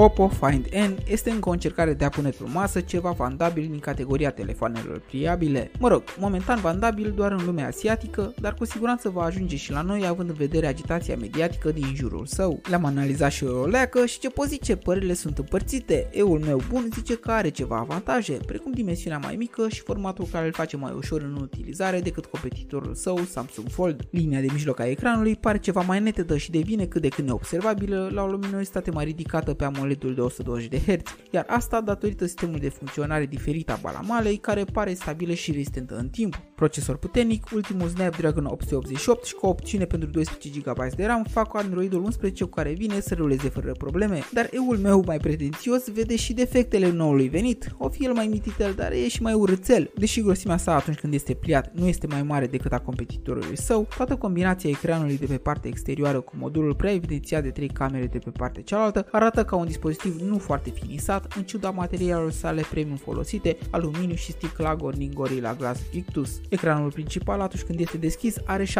Oppo Find N este încă o încercare de a pune pe masă ceva vandabil din categoria telefoanelor pliabile. Mă rog, momentan vandabil doar în lumea asiatică, dar cu siguranță va ajunge și la noi având în vedere agitația mediatică din jurul său. Le-am analizat și o leacă și ce pot zice, părerile sunt împărțite. Eul meu bun zice că are ceva avantaje, precum dimensiunea mai mică și formatul care îl face mai ușor în utilizare decât competitorul său Samsung Fold. Linia de mijloc a ecranului pare ceva mai netedă și devine cât de cât neobservabilă la o luminositate mai ridicată pe AMOLED-ul de 120 de Hz, iar asta datorită sistemului de funcționare diferit a balamalei care pare stabilă și rezistentă în timp. Procesor puternic, ultimul Snapdragon 888 și cu o opțiune pentru 12 GB de RAM fac Androidul 11 cu care vine să ruleze fără probleme, dar eul meu mai pretențios vede și defectele noului venit, o fi el mai mititel, dar e și mai urățel, deși grosimea sa atunci când este pliat nu este mai mare decât a competitorului său, toată combinația ecranului de pe partea exterioară cu modulul prea evidențiat de 3 camere de pe partea cealaltă arată ca un dispozitiv nu foarte finisat, în ciuda materialelor sale premium folosite, aluminiu și sticla Corning Gorilla Glass Victus. Ecranul principal atunci când este deschis are 7,1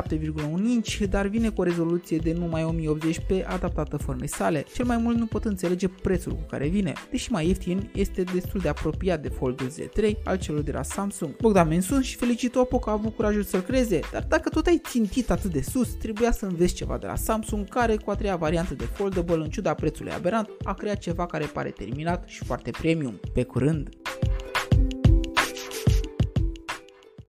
inch, dar vine cu o rezoluție de numai 1080p adaptată formei sale. Cel mai mult nu pot înțelege prețul cu care vine, deși mai ieftin este destul de apropiat de Fold Z3 al celor de la Samsung. Bogdan Mensun și felicit Oppo că a avut curajul să-l creeze, dar dacă tot ai țintit atât de sus, trebuia să înveți ceva de la Samsung care cu a treia variantă de foldable în ciuda prețului aberant a creat ceva care pare terminat și foarte premium. Pe curând!